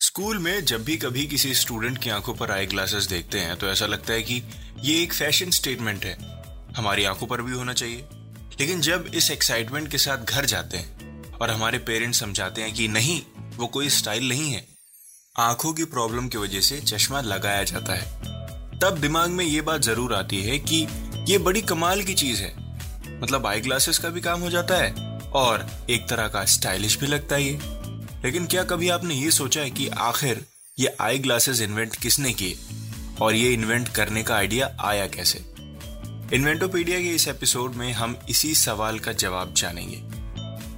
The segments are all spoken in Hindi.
School में जब भी कभी किसी स्टूडेंट की आँखों पर आई ग्लासेस देखते हैं तो ऐसा लगता है कि ये एक फ़ैशन स्टेटमेंट है। हमारी आँखों पर भी होना चाहिए। लेकिन जब इस एक्साइटमेंट के साथ घर जाते हैं और हमारे पेरेंट्स समझाते हैं कि नहीं, वो कोई स्टाइल नहीं है, आँखों की प्रॉब्लम की वजह से चश्मा लगाया जाता है। तब दिमाग में ये बात ज़रूर आती है कि ये बड़ी कमाल की चीज़ है। मतलब आई ग्लासेस का भी काम हो जाता है और एक तरह का स्टाइलिश भी लगता है ये। लेकिन क्या कभी आपने ये सोचा है कि आखिर ये आई ग्लासेस इन्वेंट किसने किए? और ये इन्वेंट करने का आइडिया आया कैसे? इन्वेंटोपीडिया के इस एपिसोड में हम इसी सवाल का जवाब जानेंगे।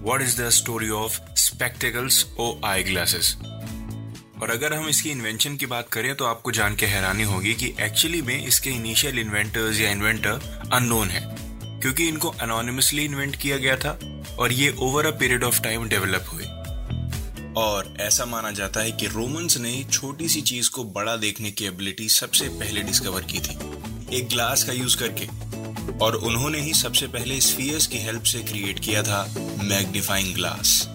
What is the story of spectacles or eye glasses और अगर हम इसकी इन्वेंशन की बात करें तो आपको जान के हैरानी होगी कि एक्चुअली में इसके इनिशियल इन्वेंटर्स या इन्वेंटर अननोन है। क्योंकि इनको अनोनिमसली इन्वेंट किया गया था और ये over a period of time develop हुए। और ऐसा माना जाता है कि रोमन्स ने छोटी सी चीज़ को बड़ा देखने की एबिलिटी सबसे पहले डिस्कवर की थी, एक ग्लास का यूज़ करके। और उन्होंने ही सबसे पहले स्फीयर्स की हेल्प से क्रिएट किया था magnifying glass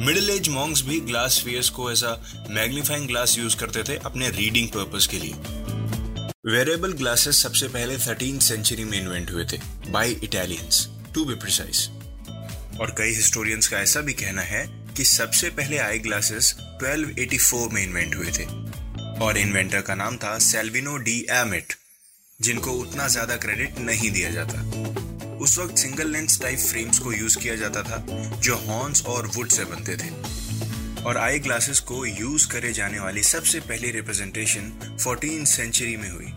middle age monks भी ग्लास स्फीयर्स को ऐसा मैग्नीफाइंग ग्लास यूज़ करते थे अपने रीडिंग पर्पस के लिए। वेरेबल ग्लासेस सबसे पहले थर्टीन सेंचुरी में इन्वेंट हुए थे by Italians to be precise और कई हिस्टोरियंस का ऐसा भी कहना है कि सबसे पहले आई ग्लासेस 1284 में इन्वेंट हुए थे। और इन्वेंटर का नाम था सेल्विनो डी एमिट जिनको उतना ज़्यादा क्रेडिट नहीं दिया जाता। उस वक्त सिंगल लेंस टाइप फ्रेम्स को यूज़ किया जाता था, जो हॉर्न्स और वुड से बनते थे। और आई ग्लासेस को यूज़ करे जाने वाली सबसे पहली रिप्रेजेंटेशन 14 सेंचुरी में हुई।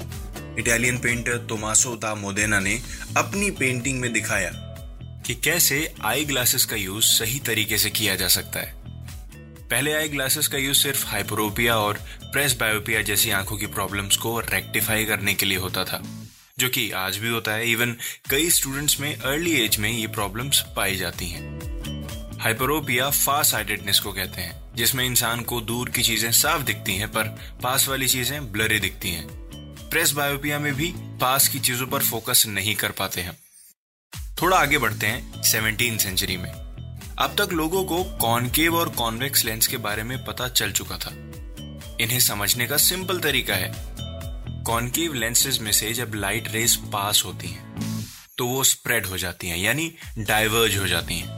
इटालियन पेंटर तोमासो दा मोदेना ने अपनी पेंटिंग में दिखाया कि कैसे आई ग्लासेस का यूज़ सही तरीके से किया जा सकता है। पहले आई ग्लासेस का यूज़ सिर्फ़ हाइपरोपिया और प्रेस बायोपिया जैसी आँखों की प्रॉब्लम्स को रेक्टिफाई करने के लिए होता था, जो कि आज भी होता है। इवन कई स्टूडेंट्स में अर्ली एज में ये प्रॉब्लम्स पाई जाती हैं। हाइपरोपिया फार साइटेडनेस को कहते हैं, जिसमें इंसान को दूर की चीज़ें साफ़ दिखती हैं, पर पास वाली चीज़ें ब्लरी दिखती हैं। प्रेस बायोपिया में भी पास की चीज़ों पर फोकस नहीं कर पाते हैं थोड़ा आगे बढ़ते हैं सेवनटीन सेंचुरी में। अब तक लोगों को कॉनकेव और कॉन्वेक्स लेंस के बारे में पता चल चुका था। इन्हें समझने का सिंपल तरीका है। कॉनकेव लेंसेज में से जब लाइट रेस पास होती हैं तो वो स्प्रेड हो जाती हैं, यानी डाइवर्ज हो जाती हैं।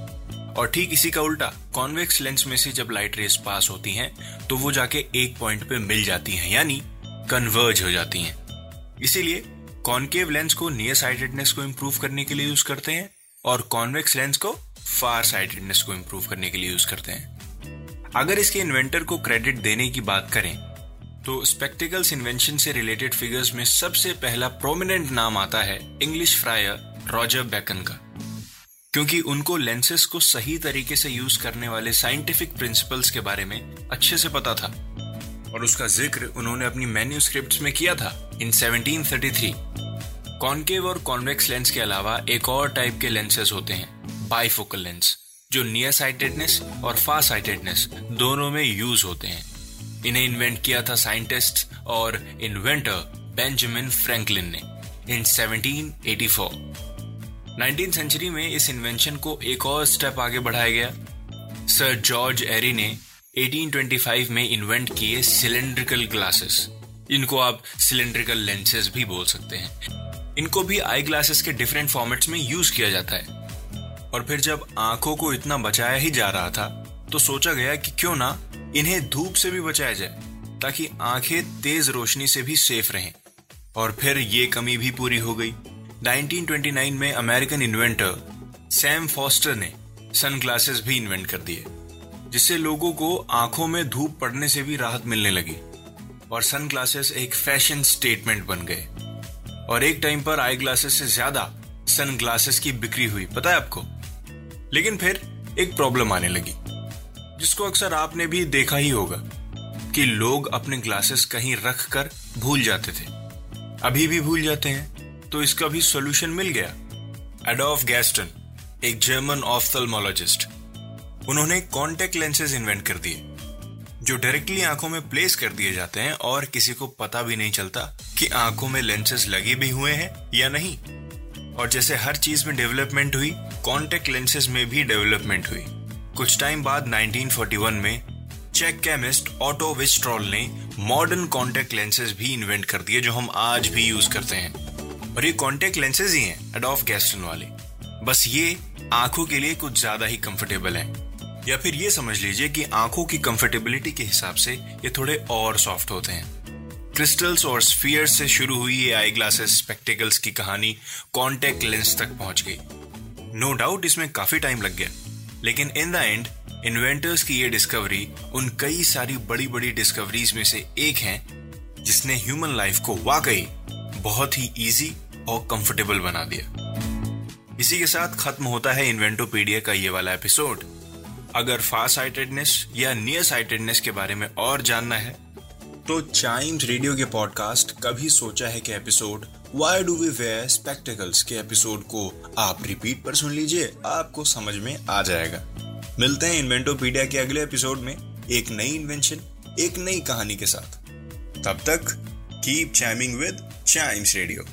और ठीक इसी का उल्टा कॉन्वेक्स लेंस में से जब लाइट रेस पास होती हैं तो वो जाके एक पॉइंट पे मिल जाती हैं, यानी कन्वर्ज हो जाती हैं। इसीलिए कॉनकेव लेंस को नियर साइटेडनेस को इंप्रूव करने के लिए यूज़ करते हैं, और कॉन्वेक्स लेंस को फार साइटेडनेस को इंप्रूव करने के लिए यूज़ करते हैं। अगर इसके इन्वेंटर को क्रेडिट देने की बात करें तो स्पेक्टिकल्स इन्वेंशन से रिलेटेड फिगर्स में सबसे पहला प्रोमिनेंट नाम आता है इंग्लिश फ्रायर रॉजर बैकन का। क्योंकि उनको लेंसेस को सही तरीके से यूज़ करने वाले साइंटिफिक प्रिंसिपल्स के बारे में अच्छे से पता था। और उसका ज़िक्र उन्होंने अपनी मैन्यूस्क्रिप्ट्स में किया था इन 1733 कॉन्केव और कॉन्वेक्स लेंस के अलावा एक और टाइप के लेंसेज होते हैं बाइफोकल लेंस जो नियर साइटेडनेस और फार साइटेडनेस दोनों में यूज़ होते हैं। इन्हें इन्वेंट किया था साइंटिस्ट और इन्वेंटर बेंजामिन फ्रैंकलिन ने इन 1784 नाइनटीन सेंचुरी में इस इन्वेंशन को एक और स्टेप आगे बढ़ाया गया। सर जॉर्ज एरी ने 1825 में इन्वेंट किए सिलेंड्रिकल ग्लासेस इनको आप सिलेंड्रिकल लेंसेज भी बोल सकते हैं। इनको भी आई ग्लासेस के डिफरेंट फॉर्मेट्स में यूज़ किया जाता है। और फिर जब आँखों को इतना बचाया ही जा रहा था तो सोचा गया कि क्यों ना इन्हें धूप से भी बचाया जाए, ताकि आँखें तेज रोशनी से भी सेफ़ रहें। और फिर ये कमी भी पूरी हो गई। 1929 में अमेरिकन इन्वेंटर सैम फॉस्टर ने सन ग्लासेस भी इन्वेंट कर दिए, जिससे लोगों को आँखों में धूप पड़ने से भी राहत मिलने लगी और सन ग्लासेस एक फ़ैशन स्टेटमेंट बन गए। और एक टाइम पर आई ग्लासेस से ज़्यादा सन ग्लासेस की बिक्री हुई, पता है आपको? लेकिन फिर एक प्रॉब्लम आने लगी, जिसको अक्सर आपने भी देखा ही होगा कि लोग अपने ग्लासेस कहीं रख कर भूल जाते थे। अभी भी भूल जाते हैं। तो इसका भी सॉल्यूशन मिल गया। एडोफ गैस्टन एक जर्मन ऑफ्थल्मोलॉजिस्ट उन्होंने कॉन्टेक्ट लेंसेज इन्वेंट कर दिए, जो डायरेक्टली आँखों में प्लेस कर दिए जाते हैं और किसी को पता भी नहीं चलता कि आँखों में लेंसेज लगे भी हुए हैं या नहीं। और जैसे हर चीज़ में डेवलपमेंट हुई कॉन्टेक्ट लेंसेज में भी डेवलपमेंट हुई। कुछ टाइम बाद 1941 में चेक केमिस्ट ऑटो विस्ट्रॉल ने मॉडर्न कॉन्टेक्ट लेंसेज भी इन्वेंट कर दिए, जो हम आज भी यूज़ करते हैं। और ये कॉन्टेक्ट लेंसेज ही हैं एडोफ गैस्टन वाले। बस ये आँखों के लिए कुछ ज़्यादा ही कंफर्टेबल हैं। या फिर ये समझ लीजिए कि आँखों की कंफर्टेबिलिटी के हिसाब से ये थोड़े और सॉफ्ट होते हैं। क्रिस्टल्स और स्फीयर्स से शुरू हुई ये आई ग्लासेस स्पेक्टिकल्स की कहानी कॉन्टेक्ट लेंस तक पहुँच गई। नो डाउट इसमें काफ़ी टाइम लग गया। लेकिन इन द एंड इन्वेंटर्स की ये डिस्कवरी उन कई सारी बड़ी बड़ी डिस्कवरीज में से एक है, जिसने ह्यूमन लाइफ को वाकई बहुत ही इजी और कंफर्टेबल बना दिया। इसी के साथ खत्म होता है इन्वेंटोपीडिया का ये वाला एपिसोड अगर फार साइटेडनेस या नियर साइटेडनेस के बारे में और जानना है तो चाइम्स रेडियो के पॉडकास्ट कभी सोचा है कि episode why do we wear spectacles के एपिसोड को आप रिपीट पर सुन लीजिए, आपको समझ में आ जाएगा। मिलते हैं इन्वेंटोपीडिया के अगले एपिसोड में, एक नई इन्वेंशन एक नई कहानी के साथ। तब तक keep chiming with Chimes radio